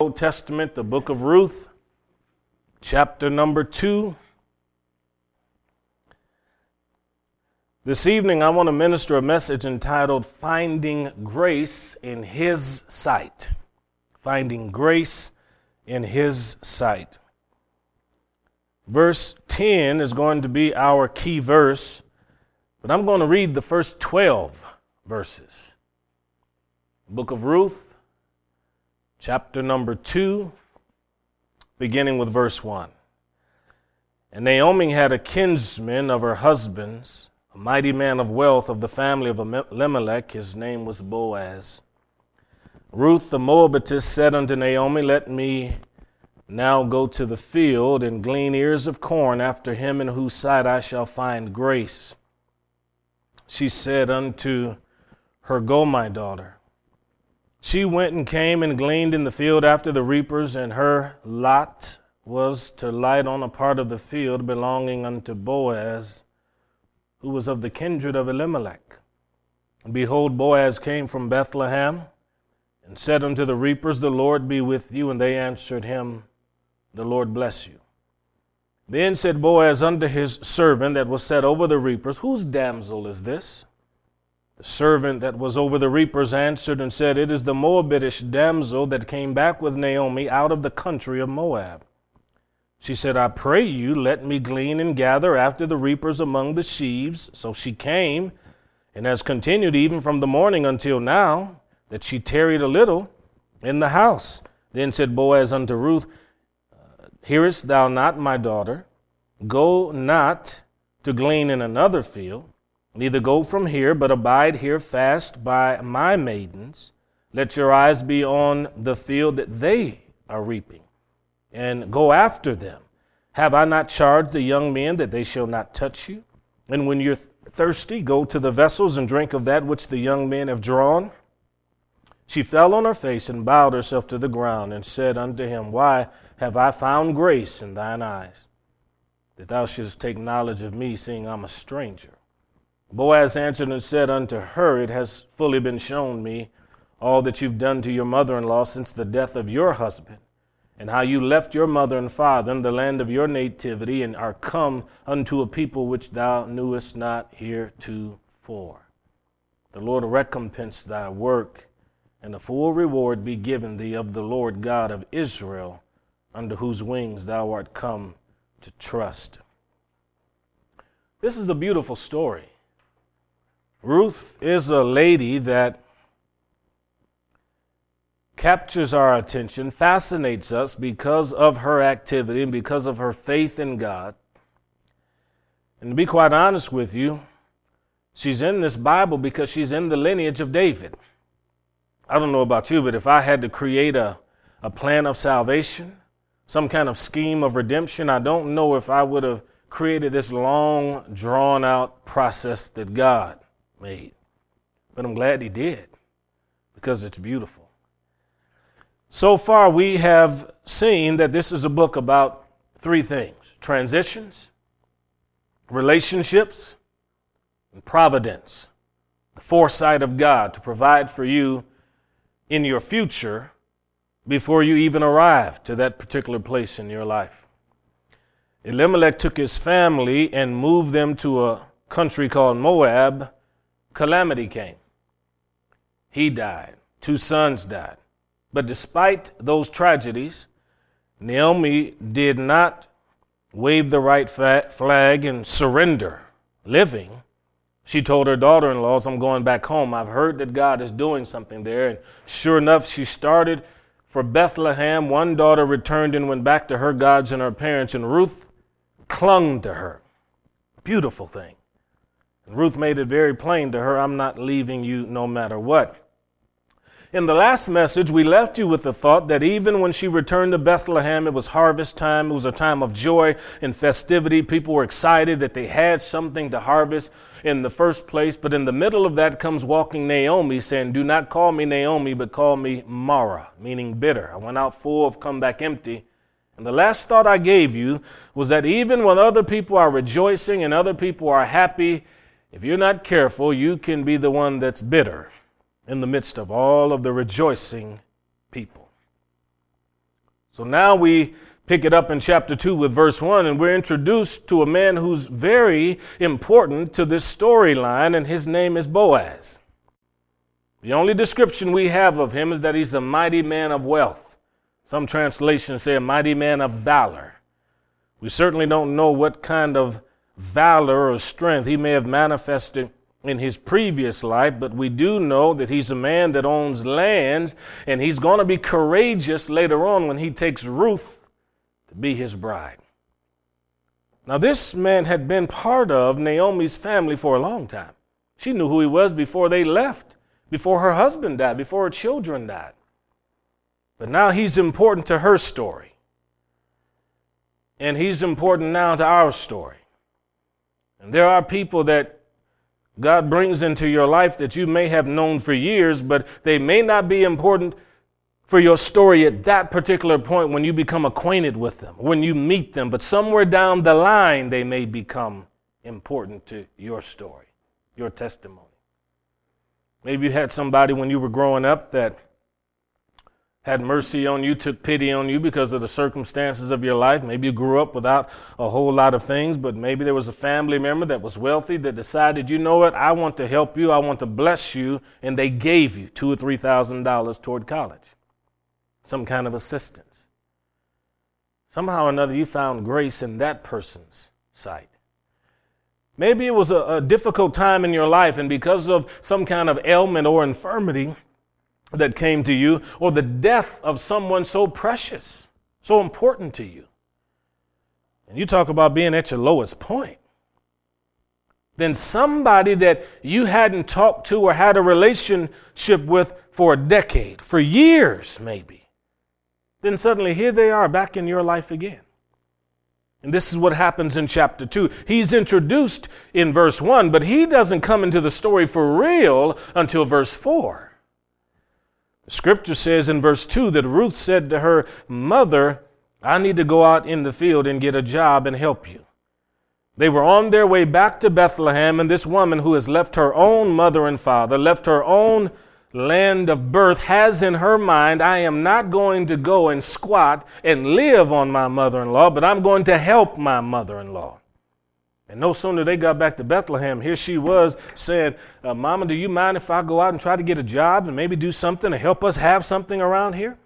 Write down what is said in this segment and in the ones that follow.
Old Testament, the book of Ruth, chapter number two. This evening, I want to minister a message entitled Finding Grace in His Sight. Finding Grace in His Sight. Verse 10 is going to be our key verse, but I'm going to read the first 12 verses. Book of Ruth, chapter number 2, beginning with verse 1. And Naomi had a kinsman of her husband's, a mighty man of wealth of the family of Elimelech. His name was Boaz. Ruth the Moabitess said unto Naomi, Let me now go to the field and glean ears of corn after him in whose sight I shall find grace. She said unto her, Go, my daughter. She went and came and gleaned in the field after the reapers, and her lot was to light on a part of the field belonging unto Boaz, who was of the kindred of Elimelech. And behold, Boaz came from Bethlehem and said unto the reapers, The Lord be with you. And they answered him, The Lord bless you. Then said Boaz unto his servant that was set over the reapers, Whose damsel is this? The servant that was over the reapers answered and said, It is the Moabitish damsel that came back with Naomi out of the country of Moab. She said, I pray you, let me glean and gather after the reapers among the sheaves. So she came, and has continued even from the morning until now, that she tarried a little in the house. Then said Boaz unto Ruth, Hearest thou not, my daughter? Go not to glean in another field. Neither go from here, but abide here fast by my maidens. Let your eyes be on the field that they are reaping, and go after them. Have I not charged the young men that they shall not touch you? And when you're thirsty, go to the vessels and drink of that which the young men have drawn. She fell on her face and bowed herself to the ground and said unto him, Why have I found grace in thine eyes, that thou shouldst take knowledge of me, seeing I'm a stranger? Boaz answered and said unto her, It has fully been shown me all that you've done to your mother in law since the death of your husband, and how you left your mother and father in the land of your nativity, and are come unto a people which thou knewest not heretofore. The Lord recompense thy work, and a full reward be given thee of the Lord God of Israel, under whose wings thou art come to trust. This is a beautiful story. Ruth is a lady that captures our attention, fascinates us because of her activity and because of her faith in God. And to be quite honest with you, she's in this Bible because she's in the lineage of David. I don't know about you, but if I had to create a, a plan of salvation, some kind of scheme of redemption, I don't know if I would have created this long, drawn out process that God made. But I'm glad he did because it's beautiful. So far, we have seen that this is a book about three things transitions, relationships, and providence. The foresight of God to provide for you in your future before you even arrive to that particular place in your life. Elimelech took his family and moved them to a country called Moab calamity came. He died. Two sons died. But despite those tragedies, Naomi did not wave the right flag and surrender living. She told her daughter in laws, I'm going back home. I've heard that God is doing something there. And sure enough, she started for Bethlehem. One daughter returned and went back to her gods and her parents, and Ruth clung to her. Beautiful thing. Ruth made it very plain to her I'm not leaving you no matter what. In the last message, we left you with the thought that even when she returned to Bethlehem, it was harvest time. It was a time of joy and festivity. People were excited that they had something to harvest in the first place. But in the middle of that comes walking Naomi saying, Do not call me Naomi, but call me Mara, meaning bitter. I went out full, I've come back empty. And the last thought I gave you was that even when other people are rejoicing and other people are happy, if you're not careful, you can be the one that's bitter in the midst of all of the rejoicing people. So now we pick it up in chapter 2 with verse 1, and we're introduced to a man who's very important to this storyline, and his name is Boaz. The only description we have of him is that he's a mighty man of wealth. Some translations say a mighty man of valor. We certainly don't know what kind of valor or strength he may have manifested in his previous life, but we do know that he's a man that owns lands and he's going to be courageous later on when he takes Ruth to be his bride. Now, this man had been part of Naomi's family for a long time. She knew who he was before they left, before her husband died, before her children died. But now he's important to her story. And he's important now to our story. And there are people that God brings into your life that you may have known for years, but they may not be important for your story at that particular point when you become acquainted with them, when you meet them. But somewhere down the line, they may become important to your story, your testimony. Maybe you had somebody when you were growing up that had mercy on you, took pity on you because of the circumstances of your life. Maybe you grew up without a whole lot of things, but maybe there was a family member that was wealthy that decided, you know what, I want to help you, I want to bless you, and they gave you two or three thousand dollars toward college, some kind of assistance. Somehow or another, you found grace in that person's sight. Maybe it was a, a difficult time in your life, and because of some kind of ailment or infirmity, that came to you, or the death of someone so precious, so important to you. And you talk about being at your lowest point. Then somebody that you hadn't talked to or had a relationship with for a decade, for years maybe, then suddenly here they are back in your life again. And this is what happens in chapter 2. He's introduced in verse 1, but he doesn't come into the story for real until verse 4. Scripture says in verse 2 that Ruth said to her mother, I need to go out in the field and get a job and help you. They were on their way back to Bethlehem, and this woman who has left her own mother and father, left her own land of birth, has in her mind, I am not going to go and squat and live on my mother in law, but I'm going to help my mother in law. And no sooner they got back to Bethlehem, here she was saying, uh, Mama, do you mind if I go out and try to get a job and maybe do something to help us have something around here?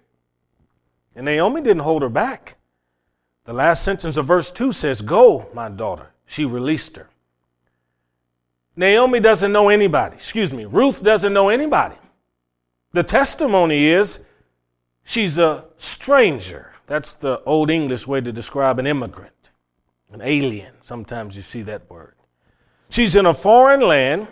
And Naomi didn't hold her back. The last sentence of verse 2 says, Go, my daughter. She released her. Naomi doesn't know anybody. Excuse me. Ruth doesn't know anybody. The testimony is she's a stranger. That's the old English way to describe an immigrant an alien. Sometimes you see that word. She's in a foreign land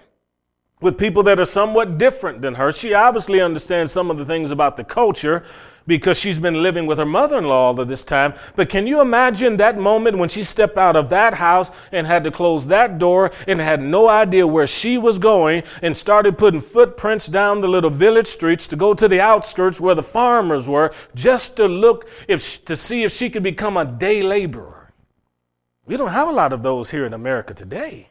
with people that are somewhat different than her. She obviously understands some of the things about the culture because she's been living with her mother in law all of this time. But can you imagine that moment when she stepped out of that house and had to close that door and had no idea where she was going and started putting footprints down the little village streets to go to the outskirts where the farmers were just to look if, to see if she could become a day laborer? We don't have a lot of those here in America today.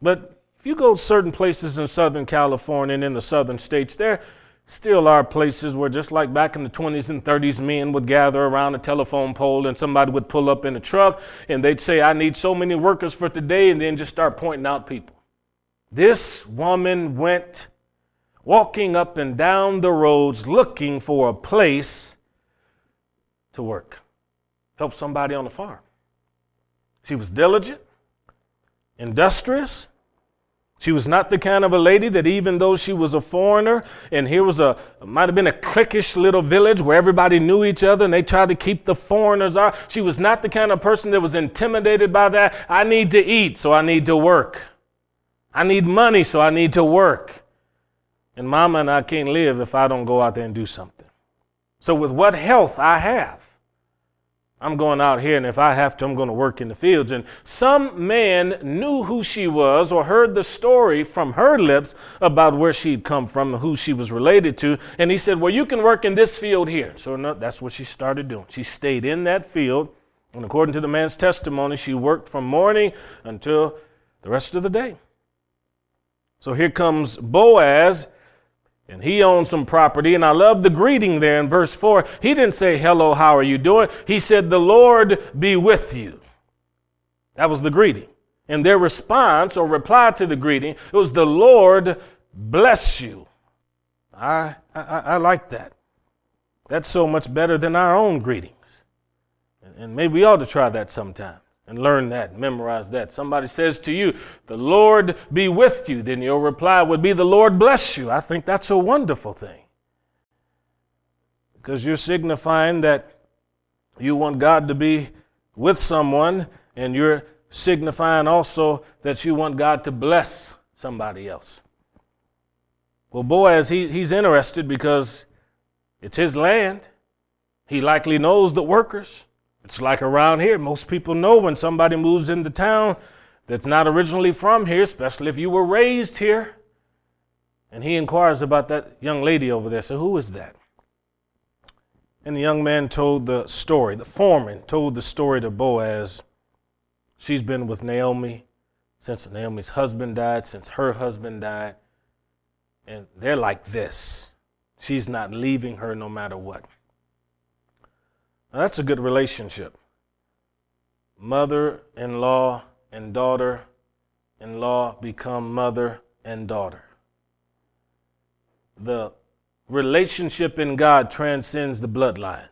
But if you go certain places in Southern California and in the southern states, there still are places where, just like back in the 20s and 30s, men would gather around a telephone pole and somebody would pull up in a truck and they'd say, I need so many workers for today, and then just start pointing out people. This woman went walking up and down the roads looking for a place to work, help somebody on the farm. She was diligent, industrious. She was not the kind of a lady that even though she was a foreigner and here was a might have been a cliquish little village where everybody knew each other and they tried to keep the foreigners out. She was not the kind of person that was intimidated by that. I need to eat, so I need to work. I need money, so I need to work. And mama and I can't live if I don't go out there and do something. So with what health I have, I'm going out here, and if I have to, I'm going to work in the fields. And some man knew who she was or heard the story from her lips about where she'd come from and who she was related to. And he said, Well, you can work in this field here. So no, that's what she started doing. She stayed in that field. And according to the man's testimony, she worked from morning until the rest of the day. So here comes Boaz and he owned some property. And I love the greeting there in verse 4. He didn't say, Hello, how are you doing? He said, The Lord be with you. That was the greeting. And their response or reply to the greeting, it was, The Lord bless you. I, I, I like that. That's so much better than our own greetings. And maybe we ought to try that sometime and learn that, memorize that. Somebody says to you, The Lord be with you, then your reply would be, The Lord bless you. I think that's a wonderful thing. Because you're signifying that you want God to be with someone, and you're signifying also that you want God to bless somebody else. Well, Boaz, he, he's interested because it's his land. He likely knows the workers. It's like around here. Most people know when somebody moves into town that's not originally from here, especially if you were raised here. And he inquires about that young lady over there. So, who is that? And the young man told the story. The foreman told the story to Boaz. She's been with Naomi since Naomi's husband died, since her husband died. And they're like this. She's not leaving her no matter what. Now, that's a good relationship. Mother in law and daughter in law become mother and daughter. The relationship in God transcends the bloodlines.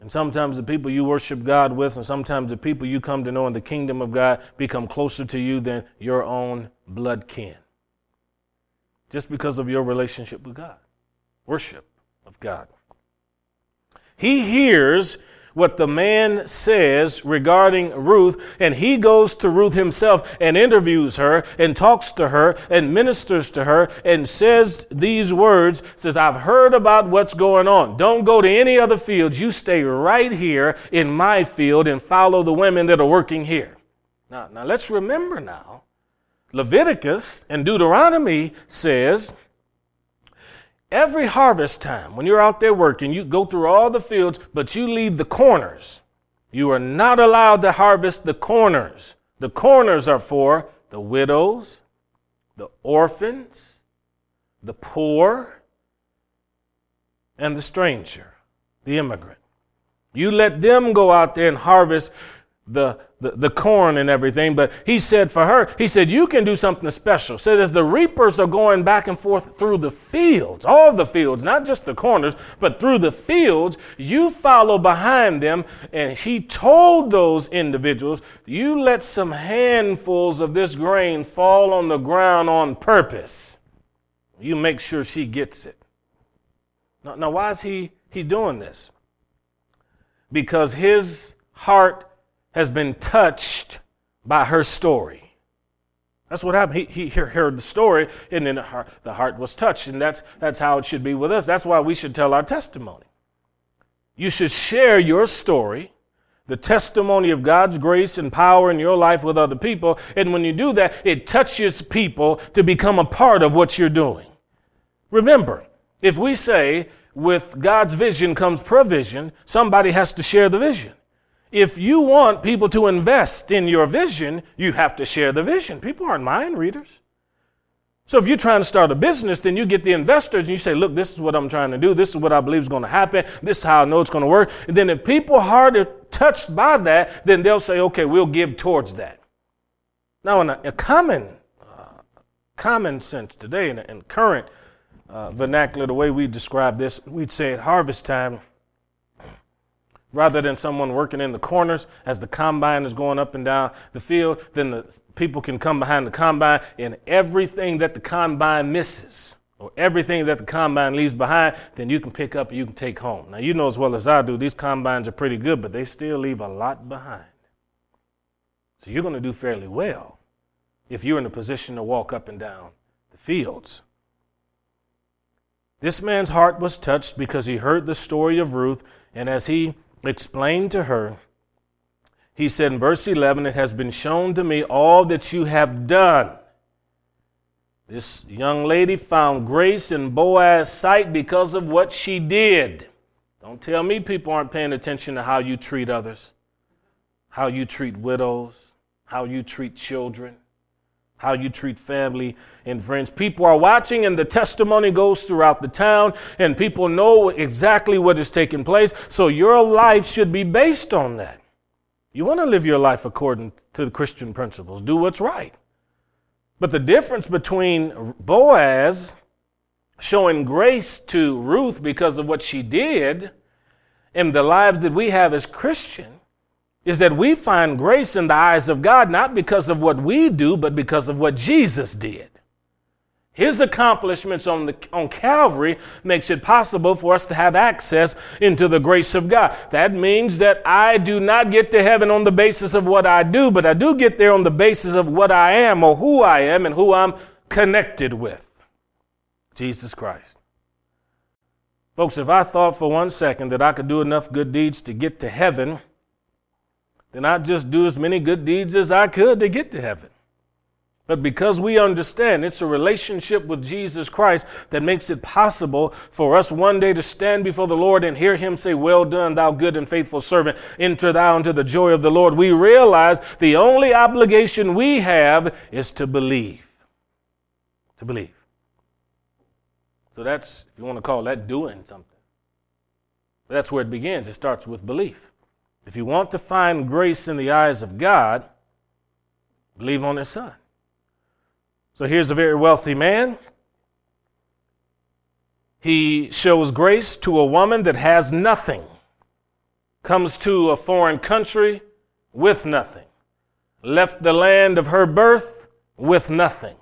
And sometimes the people you worship God with, and sometimes the people you come to know in the kingdom of God become closer to you than your own blood kin. Just because of your relationship with God, worship of God. He hears what the man says regarding Ruth, and he goes to Ruth himself and interviews her and talks to her and ministers to her and says these words says I've heard about what's going on. Don't go to any other fields. You stay right here in my field and follow the women that are working here. Now, now let's remember now Leviticus and Deuteronomy says Every harvest time, when you're out there working, you go through all the fields, but you leave the corners. You are not allowed to harvest the corners. The corners are for the widows, the orphans, the poor, and the stranger, the immigrant. You let them go out there and harvest the, the, the corn and everything. But he said for her, he said, you can do something special. Said as the reapers are going back and forth through the fields, all the fields, not just the corners, but through the fields, you follow behind them. And he told those individuals, you let some handfuls of this grain fall on the ground on purpose. You make sure she gets it. Now, now why is he, he doing this? Because his heart has been touched by her story. That's what happened. He, he heard the story, and then the heart was touched. And that's, that's how it should be with us. That's why we should tell our testimony. You should share your story, the testimony of God's grace and power in your life with other people. And when you do that, it touches people to become a part of what you're doing. Remember, if we say, with God's vision comes provision, somebody has to share the vision. If you want people to invest in your vision, you have to share the vision. People aren't mind readers. So if you're trying to start a business, then you get the investors and you say, look, this is what I'm trying to do. This is what I believe is going to happen. This is how I know it's going to work. And then if people are touched by that, then they'll say, okay, we'll give towards that. Now, in a, a common, uh, common sense today, in, in current uh, vernacular, the way we describe this, we'd say at harvest time, rather than someone working in the corners as the combine is going up and down the field, then the people can come behind the combine and everything that the combine misses or everything that the combine leaves behind, then you can pick up and you can take home. Now, you know as well as I do, these combines are pretty good, but they still leave a lot behind. So you're going to do fairly well if you're in a position to walk up and down the fields. This man's heart was touched because he heard the story of Ruth, and as he explained to her, he said in verse 11, It has been shown to me all that you have done. This young lady found grace in Boaz's sight because of what she did. Don't tell me people aren't paying attention to how you treat others, how you treat widows, how you treat children, how you treat family and friends. People are watching, and the testimony goes throughout the town, and people know exactly what is taking place. So your life should be based on that. You want to live your life according to the Christian principles, do what's right. But the difference between Boaz showing grace to Ruth because of what she did and the lives that we have as Christians is that we find grace in the eyes of God not because of what we do, but because of what Jesus did. His accomplishments on, the, on Calvary makes it possible for us to have access into the grace of God. That means that I do not get to heaven on the basis of what I do, but I do get there on the basis of what I am or who I am and who I'm connected with. Jesus Christ. Folks, if I thought for one second that I could do enough good deeds to get to heaven, then I'd just do as many good deeds as I could to get to heaven. But because we understand it's a relationship with Jesus Christ that makes it possible for us one day to stand before the Lord and hear Him say, Well done, thou good and faithful servant, enter thou into the joy of the Lord, we realize the only obligation we have is to believe. To believe. So that's, if you want to call that doing something. That's where it begins. It starts with belief. If you want to find grace in the eyes of God, believe on His Son. So here's a very wealthy man. He shows grace to a woman that has nothing, comes to a foreign country with nothing, left the land of her birth with nothing.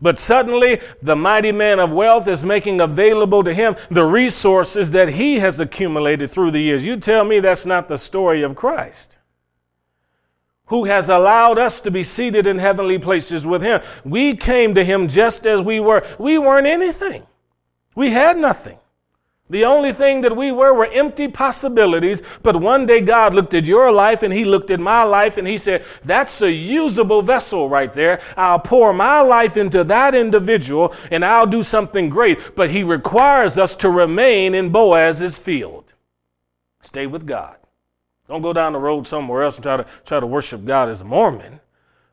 But suddenly, the mighty man of wealth is making available to him the resources that he has accumulated through the years. You tell me that's not the story of Christ, who has allowed us to be seated in heavenly places with him. We came to him just as we were. We weren't anything, we had nothing. The only thing that we were were empty possibilities. But one day God looked at your life and He looked at my life and He said, That's a usable vessel right there. I'll pour my life into that individual and I'll do something great. But He requires us to remain in Boaz's field. Stay with God. Don't go down the road somewhere else and try to, try to worship God as a Mormon.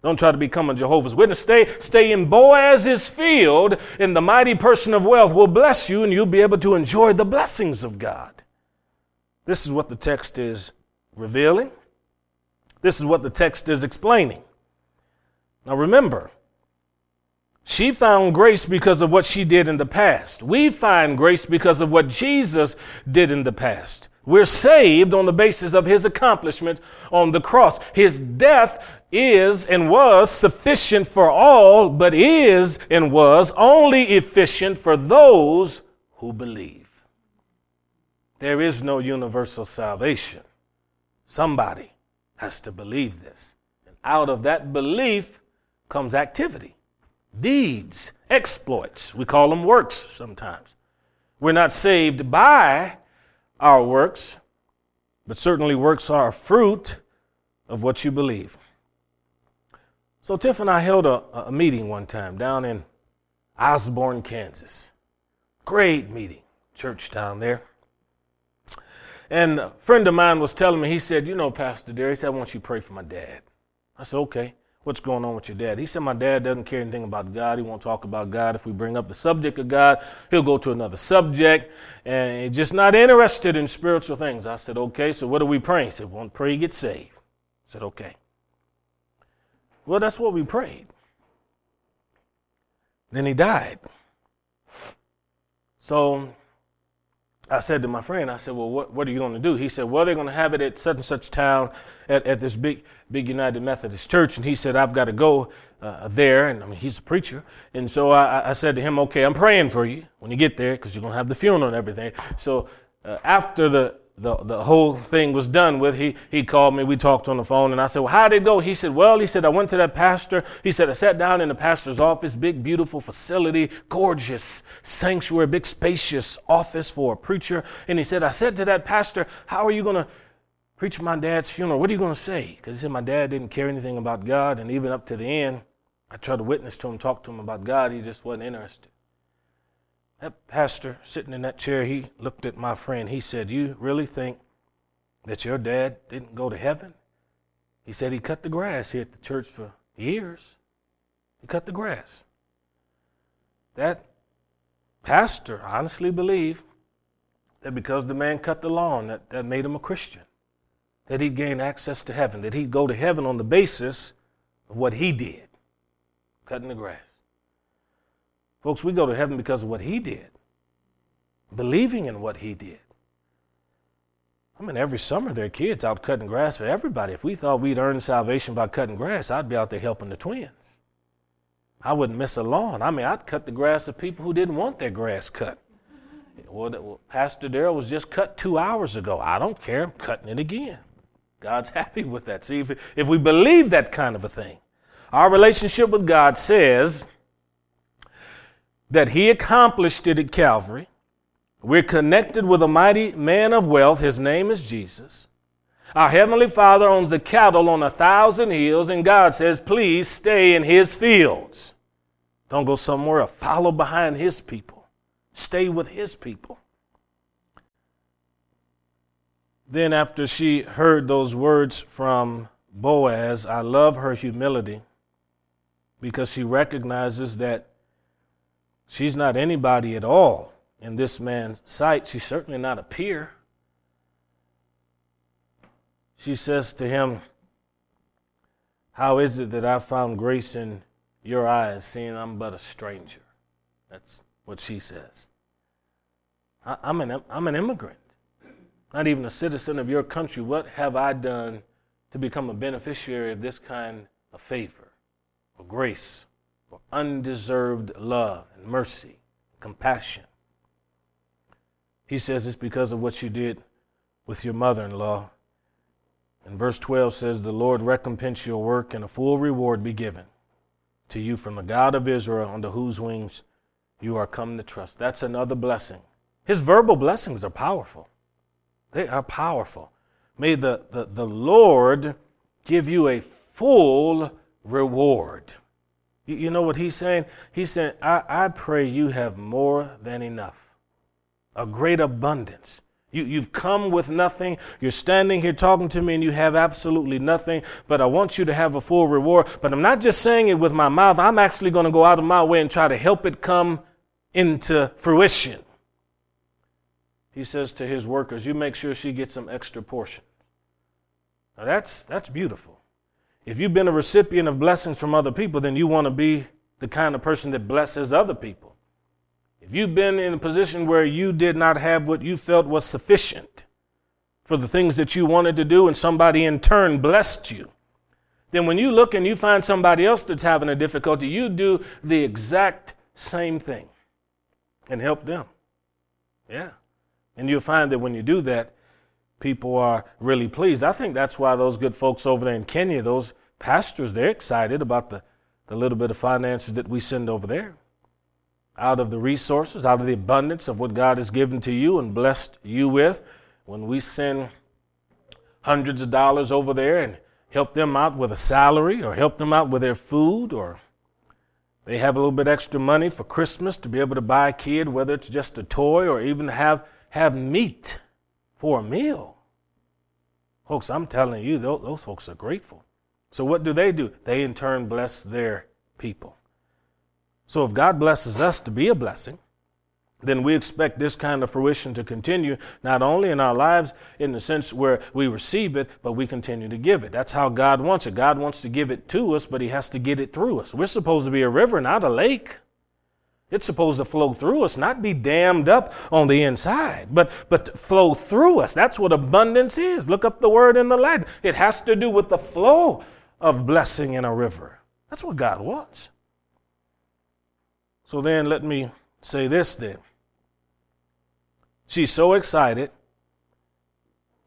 Don't try to become a Jehovah's Witness. Stay, stay in Boaz's field, and the mighty person of wealth will bless you, and you'll be able to enjoy the blessings of God. This is what the text is revealing. This is what the text is explaining. Now remember, she found grace because of what she did in the past. We find grace because of what Jesus did in the past. We're saved on the basis of his accomplishment on the cross. His death is and was sufficient for all, but is and was only efficient for those who believe. There is no universal salvation. Somebody has to believe this. And out of that belief comes activity, deeds, exploits. We call them works sometimes. We're not saved by our works, but certainly works are a fruit of what you believe. So Tiff and I held a, a meeting one time down in Osborne, Kansas. Great meeting, church down there. And a friend of mine was telling me, he said, You know, Pastor Derry, said I want you to pray for my dad. I said, Okay, what's going on with your dad? He said, My dad doesn't care anything about God. He won't talk about God. If we bring up the subject of God, he'll go to another subject and he's just not interested in spiritual things. I said, Okay, so what are we praying? He said, Well, pray get saved. I said, Okay. Well, that's what we prayed. Then he died. So I said to my friend, I said, Well, what, what are you going to do? He said, Well, they're going to have it at such and such town at, at this big, big United Methodist church. And he said, I've got to go uh, there. And I mean, he's a preacher. And so I, I said to him, Okay, I'm praying for you when you get there because you're going to have the funeral and everything. So uh, after the, the, the whole thing was done with, he, he called me. We talked on the phone, and I said, Well, how did it go? He said, Well, he said, I went to that pastor. He said, I sat down in the pastor's office, big, beautiful facility, gorgeous sanctuary, big, spacious office for a preacher. And he said, I said to that pastor, How are you going to preach my dad's funeral? What are you going to say? Because he said, My dad didn't care anything about God, and even up to the end, I tried to witness to him, talk to him about God. He just wasn't interested. That pastor sitting in that chair, he looked at my friend. He said, You really think that your dad didn't go to heaven? He said he cut the grass here at the church for years. He cut the grass. That pastor honestly believed that because the man cut the lawn, that, that made him a Christian, that he'd gain access to heaven, that he'd go to heaven on the basis of what he did, cutting the grass. Folks, we go to heaven because of what he did, believing in what he did. I mean, every summer there are kids out cutting grass for everybody. If we thought we'd earn salvation by cutting grass, I'd be out there helping the twins. I wouldn't miss a lawn. I mean, I'd cut the grass of people who didn't want their grass cut. Well, Pastor Darrell was just cut two hours ago. I don't care. I'm cutting it again. God's happy with that. See, if, if we believe that kind of a thing, our relationship with God says that He accomplished it at Calvary. We're connected with a mighty man of wealth. His name is Jesus. Our Heavenly Father owns the cattle on a thousand hills, and God says, please stay in His fields. Don't go somewhere. Follow behind His people. Stay with His people. Then, after she heard those words from Boaz, I love her humility because she recognizes that she's not anybody at all in this man's sight. She's certainly not a peer. She says to him, How is it that I found grace in your eyes, seeing I'm but a stranger? That's what she says. I, am an, I'm an immigrant, not even a citizen of your country. What have I done to become a beneficiary of this kind of favor, or grace, or undeserved love and mercy, compassion? He says it's because of what you did with your mother in law. And verse 12 says, The Lord recompense your work, and a full reward be given to you from the God of Israel, under whose wings you are come to trust. That's another blessing. His verbal blessings are powerful. They are powerful. May the, the, the Lord give you a full reward. You, you know what he's saying? He's saying, I, I pray you have more than enough a great abundance. You, you've come with nothing. You're standing here talking to me and you have absolutely nothing, but I want you to have a full reward. But I'm not just saying it with my mouth, I'm actually going to go out of my way and try to help it come into fruition. He says to his workers, You make sure she gets some extra portion. Now that's, that's beautiful. If you've been a recipient of blessings from other people, then you want to be the kind of person that blesses other people. If you've been in a position where you did not have what you felt was sufficient for the things that you wanted to do, and somebody in turn blessed you, then when you look and you find somebody else that's having a difficulty, you do the exact same thing and help them. Yeah. And you'll find that when you do that, people are really pleased. I think that's why those good folks over there in Kenya, those pastors, they're excited about the, the little bit of finances that we send over there out of the resources, out of the abundance of what God has given to you and blessed you with. When we send hundreds of dollars over there and help them out with a salary or help them out with their food or they have a little bit extra money for Christmas to be able to buy a kid, whether it's just a toy or even have, have meat for a meal. Folks, I'm telling you, those, those folks are grateful. So, what do they do? They in turn bless their people. So if God blesses us to be a blessing, then we expect this kind of fruition to continue, not only in our lives in the sense where we receive it, but we continue to give it. That's how God wants it. God wants to give it to us, but He has to get it through us. We're supposed to be a river, not a lake. It's supposed to flow through us, not be dammed up on the inside, but, but flow through us. That's what abundance is. Look up the word in the Latin. It has to do with the flow of blessing in a river. That's what God wants. So then let me say this then. She's so excited.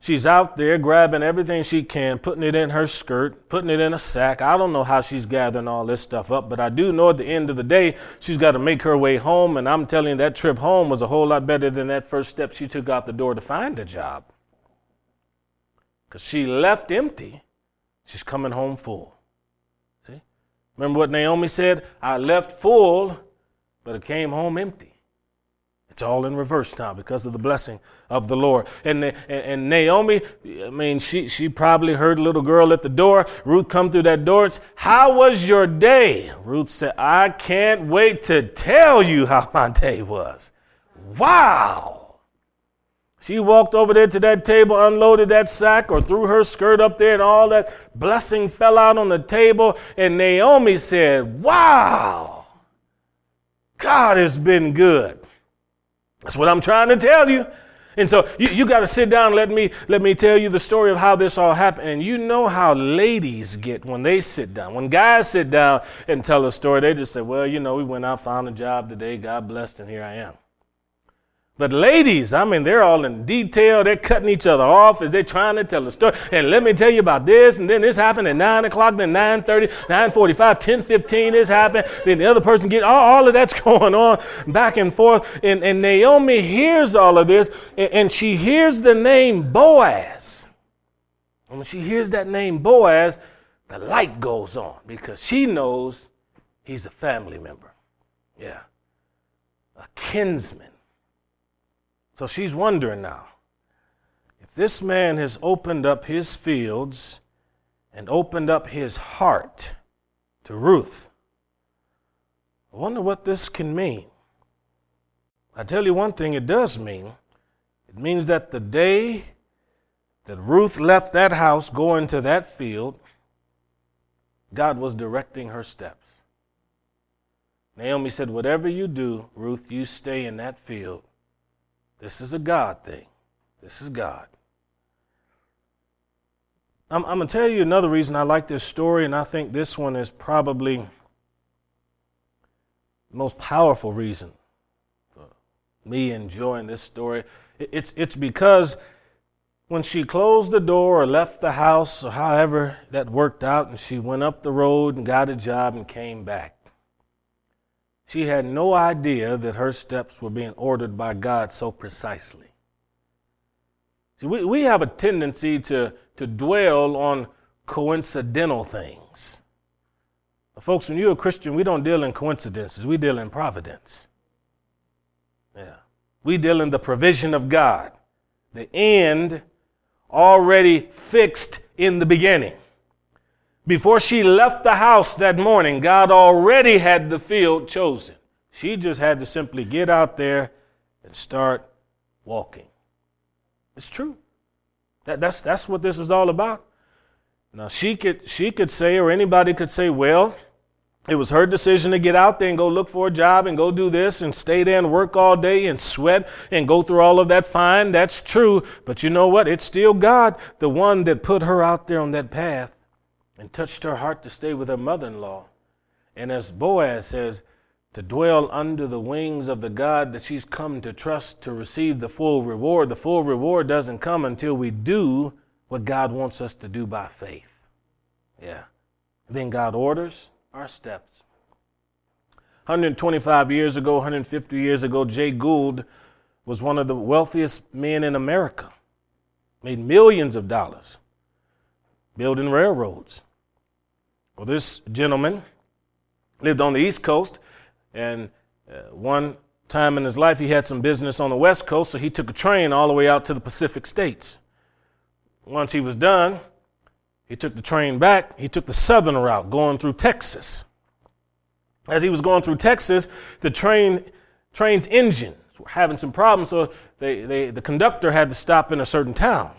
She's out there grabbing everything she can, putting it in her skirt, putting it in a sack. I don't know how she's gathering all this stuff up, but I do know at the end of the day, she's got to make her way home. And I'm telling you, that trip home was a whole lot better than that first step she took out the door to find a job. Because she left empty, she's coming home full. See? Remember what Naomi said? I left full but it came home empty. It's all in reverse now because of the blessing of the Lord. And, and, and Naomi, I mean, she, she probably heard a little girl at the door. Ruth come through that door. How was your day? Ruth said, I can't wait to tell you how my day was. Wow. She walked over there to that table, unloaded that sack, or threw her skirt up there, and all that blessing fell out on the table. And Naomi said, Wow, God has been good. That's what I'm trying to tell you. And so you, you got to sit down. And let me let me tell you the story of how this all happened. And you know how ladies get when they sit down. When guys sit down and tell a story, they just say, "Well, you know, we went out, found a job today. God blessed, and here I am." But ladies, I mean, they're all in detail. They're cutting each other off as they're trying to tell a story. And let me tell you about this, and then this happened at 9 o'clock, then 9.30, 9.45, 10.15, this happened. Then the other person get all, all of that's going on back and forth. And, and Naomi hears all of this, and, and she hears the name Boaz. And when she hears that name Boaz, the light goes on because she knows he's a family member. Yeah. A kinsman so she's wondering now if this man has opened up his fields and opened up his heart to Ruth, I wonder what this can mean. I tell you one thing it does mean it means that the day that Ruth left that house going to that field, God was directing her steps. Naomi said, Whatever you do, Ruth, you stay in that field this is a God thing. This is God. I'm, I'm going to tell you another reason I like this story, and I think this one is probably the most powerful reason for me enjoying this story. It's, it's because when she closed the door or left the house, or however that worked out, and she went up the road and got a job and came back, she had no idea that her steps were being ordered by God so precisely. See, we, we have a tendency to, to dwell on coincidental things. But folks, when you're a Christian, we don't deal in coincidences, we deal in providence. Yeah. We deal in the provision of God, the end already fixed in the beginning. Before she left the house that morning, God already had the field chosen. She just had to simply get out there and start walking. It's true. That, that's, that's what this is all about. Now she could she could say, or anybody could say, well, it was her decision to get out there and go look for a job and go do this and stay there and work all day and sweat and go through all of that. Fine, that's true. But you know what? It's still God, the one that put her out there on that path and touched her heart to stay with her mother in law. And as Boaz says, to dwell under the wings of the God that she's come to trust to receive the full reward. The full reward doesn't come until we do what God wants us to do by faith. Yeah. Then God orders our steps. 125 years ago, 150 years ago, Jay Gould was one of the wealthiest men in America, made millions of dollars building railroads. Well, this gentleman lived on the East Coast, and uh, one time in his life he had some business on the West Coast, so he took a train all the way out to the Pacific States. Once he was done, he took the train back. He took the southern route going through Texas. As he was going through Texas, the train train's engines were having some problems, so they, they, the conductor had to stop in a certain town.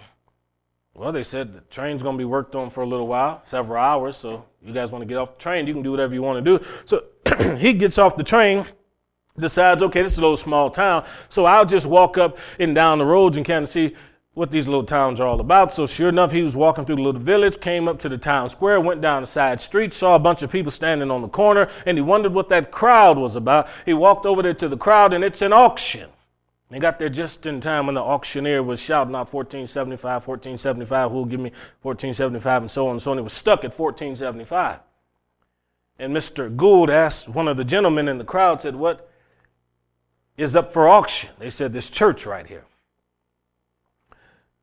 Well, they said the train's going to be worked on for a little while, several hours. So you guys want to get off the train, you can do whatever you want to do. So he gets off the train, decides, okay, this is a little small town. So I'll just walk up and down the roads and kind of see what these little towns are all about. So sure enough, he was walking through the little village, came up to the town square, went down the side street, saw a bunch of people standing on the corner, and he wondered what that crowd was about. He walked over there to the crowd, and it's an auction. They got there just in time when the auctioneer was shouting out 1475, 1475, who'll give me 1475, and so on and so on. It was stuck at 1475. And Mr. Gould asked one of the gentlemen in the crowd, said, What is up for auction? They said, This church right here.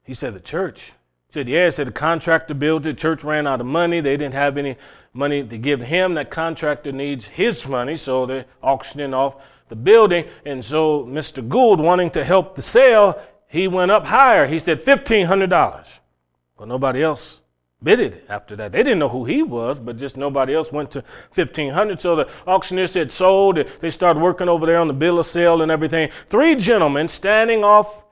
He said, The church? He said, Yeah, he said the contractor built it, church ran out of money. They didn't have any money to give him. That contractor needs his money, so they're auctioning off the building. And so Mr. Gould, wanting to help the sale, he went up higher. He said $1,500. Well, nobody else bid it after that. They didn't know who he was, but just nobody else went to 1500 So the auctioneer said sold. They started working over there on the bill of sale and everything. Three gentlemen standing off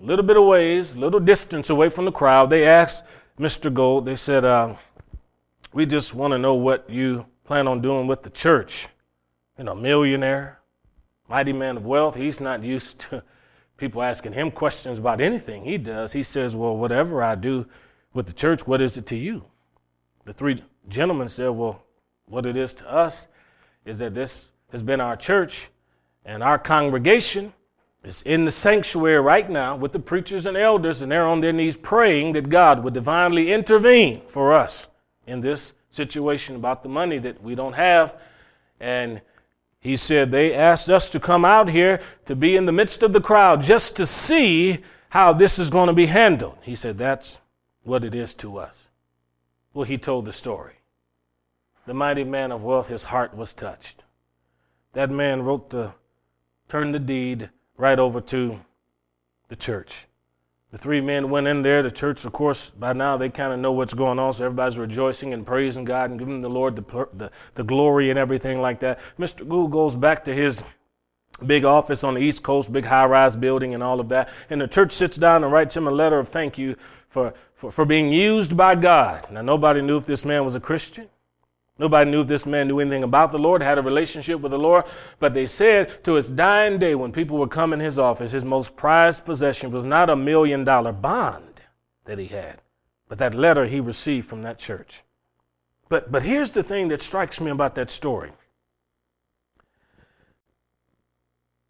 a little bit of ways, a little distance away from the crowd. They asked Mr. Gould, they said, uh, we just want to know what you plan on doing with the church. You know, millionaire, mighty man of wealth. He's not used to people asking him questions about anything he does. He says, Well, whatever I do with the church, what is it to you? The three gentlemen said, Well, what it is to us is that this has been our church and our congregation is in the sanctuary right now with the preachers and elders, and they're on their knees praying that God would divinely intervene for us in this situation about the money that we don't have. And he said they asked us to come out here to be in the midst of the crowd just to see how this is going to be handled. He said that's what it is to us. Well, he told the story. The mighty man of wealth, his heart was touched. That man wrote the, turned the deed right over to the church. The three men went in there. The church, of course, by now they kind of know what's going on, so everybody's rejoicing and praising God and giving the Lord the, the, the glory and everything like that. Mr. Gould goes back to his big office on the East Coast, big high rise building, and all of that. And the church sits down and writes him a letter of thank you for, for, for being used by God. Now, nobody knew if this man was a Christian. Nobody knew if this man knew anything about the Lord, had a relationship with the Lord, but they said to his dying day when people would come in his office, his most prized possession was not a million dollar bond that he had, but that letter he received from that church. But, but here's the thing that strikes me about that story.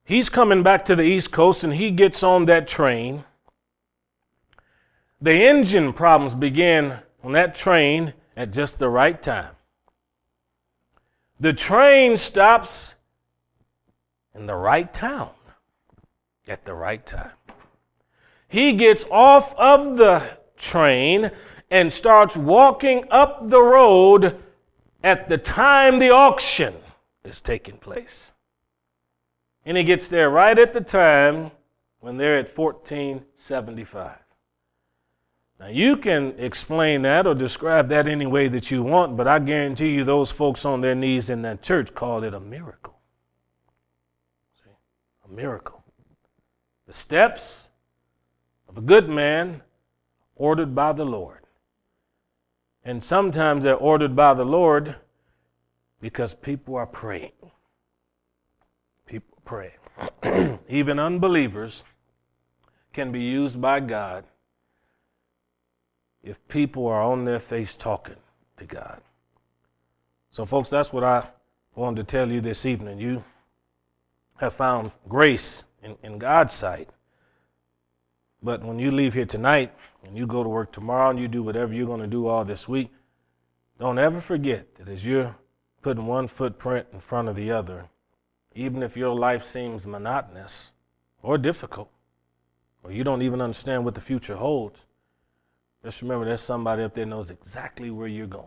He's coming back to the East Coast and he gets on that train. The engine problems begin on that train at just the right time. The train stops in the right town at the right time. He gets off of the train and starts walking up the road at the time the auction is taking place. And he gets there right at the time when they're at 1475. Now, you can explain that or describe that any way that you want, but I guarantee you those folks on their knees in that church called it a miracle. See? A miracle. The steps of a good man ordered by the Lord. And sometimes they're ordered by the Lord because people are praying. People pray. Even unbelievers can be used by God if people are on their face talking to God. So, folks, that's what I wanted to tell you this evening. You have found grace in, in God's sight. But when you leave here tonight and you go to work tomorrow and you do whatever you're going to do all this week, don't ever forget that as you're putting one footprint in front of the other, even if your life seems monotonous or difficult, or you don't even understand what the future holds, just remember there's somebody up there knows exactly where you're going.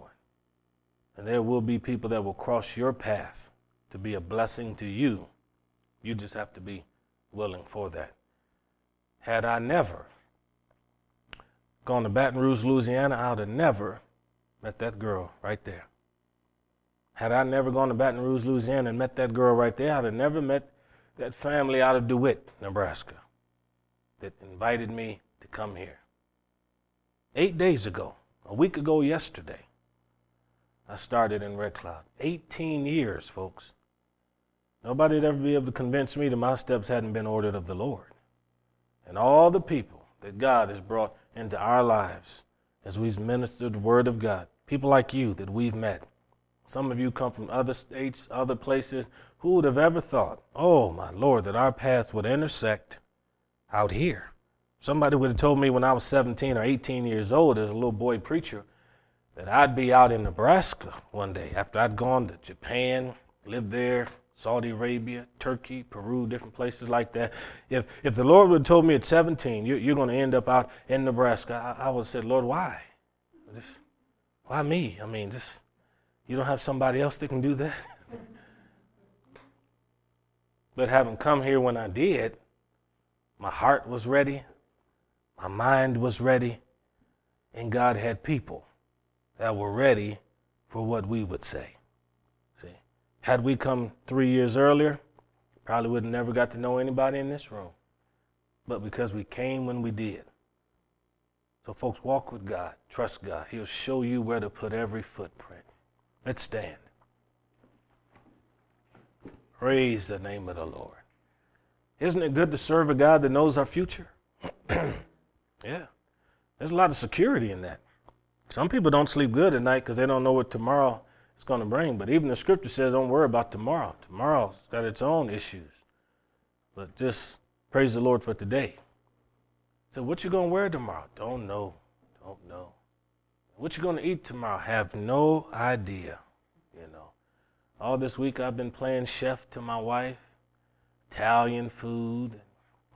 And there will be people that will cross your path to be a blessing to you. You just have to be willing for that. Had I never gone to Baton Rouge, Louisiana, I would have never met that girl right there. Had I never gone to Baton Rouge, Louisiana, and met that girl right there, I'd have never met that family out of DeWitt, Nebraska, that invited me to come here. Eight days ago, a week ago yesterday, I started in Red Cloud. 18 years, folks. Nobody'd ever be able to convince me that my steps hadn't been ordered of the Lord. And all the people that God has brought into our lives as we've ministered the Word of God, people like you that we've met. Some of you come from other states, other places. Who would have ever thought, oh my Lord, that our paths would intersect out here? Somebody would have told me when I was 17 or 18 years old as a little boy preacher that I'd be out in Nebraska one day after I'd gone to Japan, lived there, Saudi Arabia, Turkey, Peru, different places like that. If, if the Lord would have told me at 17, you, are going to end up out in Nebraska, I, I would have said, Lord, why? Just, why me? I mean, just, you don't have somebody else that can do that? But having come here when I did, my heart was ready, my mind was ready, and God had people that were ready for what we would say. See, had we come three years earlier, probably would have never got to know anybody in this room. But because we came when we did. So, folks, walk with God, trust God. He'll show you where to put every footprint. Let's stand. Praise the name of the Lord. Isn't it good to serve a God that knows our future? yeah. There's a lot of security in that. Some people don't sleep good at night because they don't know what tomorrow is going to bring. But even the scripture says, don't worry about tomorrow. Tomorrow's got its own issues. But just praise the Lord for today. So, what you going to wear tomorrow? Don't know. Don't know. What you going to eat tomorrow? Have no idea. You know. All this week I've been playing chef to my wife, Italian food,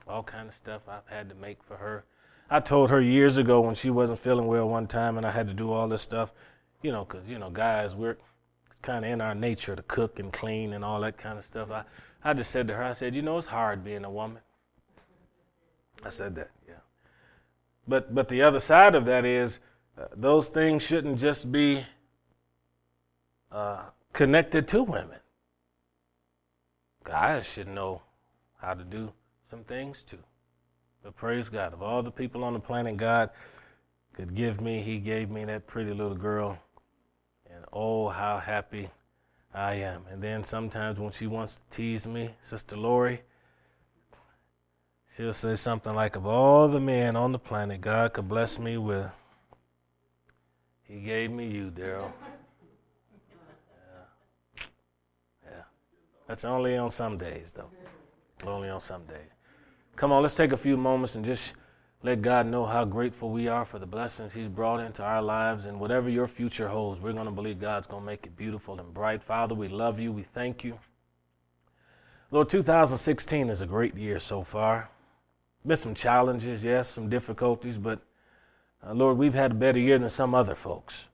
all kind of stuff I've had to make for her. I told her years ago when she wasn't feeling well one time and I had to do all this stuff, you know, because, you know, guys, we're kind of in our nature to cook and clean and all that kind of stuff. I, I just said to her, I said, you know, it's hard being a woman. I said that, yeah. But, but the other side of that is uh, those things shouldn't just be uh, connected to women. Guys should know how to do some things too. But praise God, of all the people on the planet God could give me, He gave me that pretty little girl. And oh, how happy I am. And then sometimes when she wants to tease me, Sister Lori, she'll say something like, Of all the men on the planet God could bless me with, He gave me you, Daryl. Yeah. That's only on some days, though. Only on some days. Come on, let's take a few moments and just let God know how grateful we are for the blessings He's brought into our lives. And whatever your future holds, we're going to believe God's going to make it beautiful and bright. Father, we love you. We thank you. Lord, 2016 is a great year so far. Been some challenges, yes, some difficulties, but uh, Lord, we've had a better year than some other folks.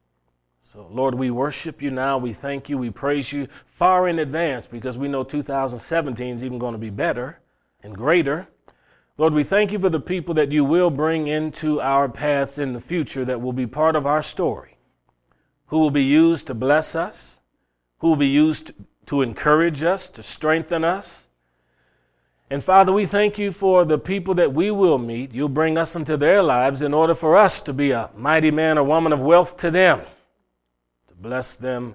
So, Lord, we worship you now. We thank you. We praise you far in advance because we know 2017 is even going to be better and greater. Lord, we thank you for the people that you will bring into our paths in the future that will be part of our story, who will be used to bless us, who will be used to encourage us, to strengthen us. And Father, we thank you for the people that we will meet. You'll bring us into their lives in order for us to be a mighty man or woman of wealth to them, to bless them,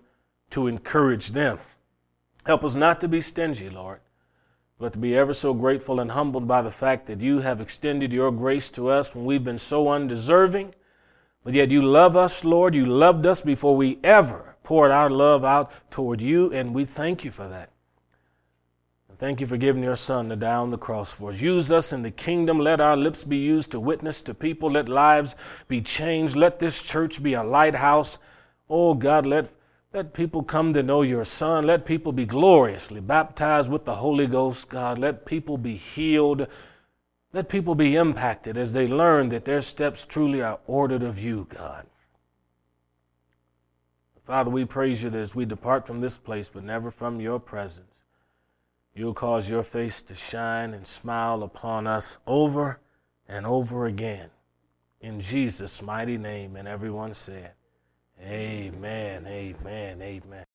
to encourage them. Help us not to be stingy, Lord but to be ever so grateful and humbled by the fact that you have extended your grace to us when we've been so undeserving. But yet you love us, Lord. You loved us before we ever poured our love out toward you, and we thank you for that. Thank you for giving your Son to die on the cross for us. Use us in the kingdom. Let our lips be used to witness to people. Let lives be changed. Let this church be a lighthouse. Oh, God, let let people come to know your Son. Let people be gloriously baptized with the Holy Ghost, God. Let people be healed. Let people be impacted as they learn that their steps truly are ordered of you, God. Father, we praise you that as we depart from this place, but never from your presence, you'll cause your face to shine and smile upon us over and over again. In Jesus' mighty name, and everyone said, Amen, amen, amen.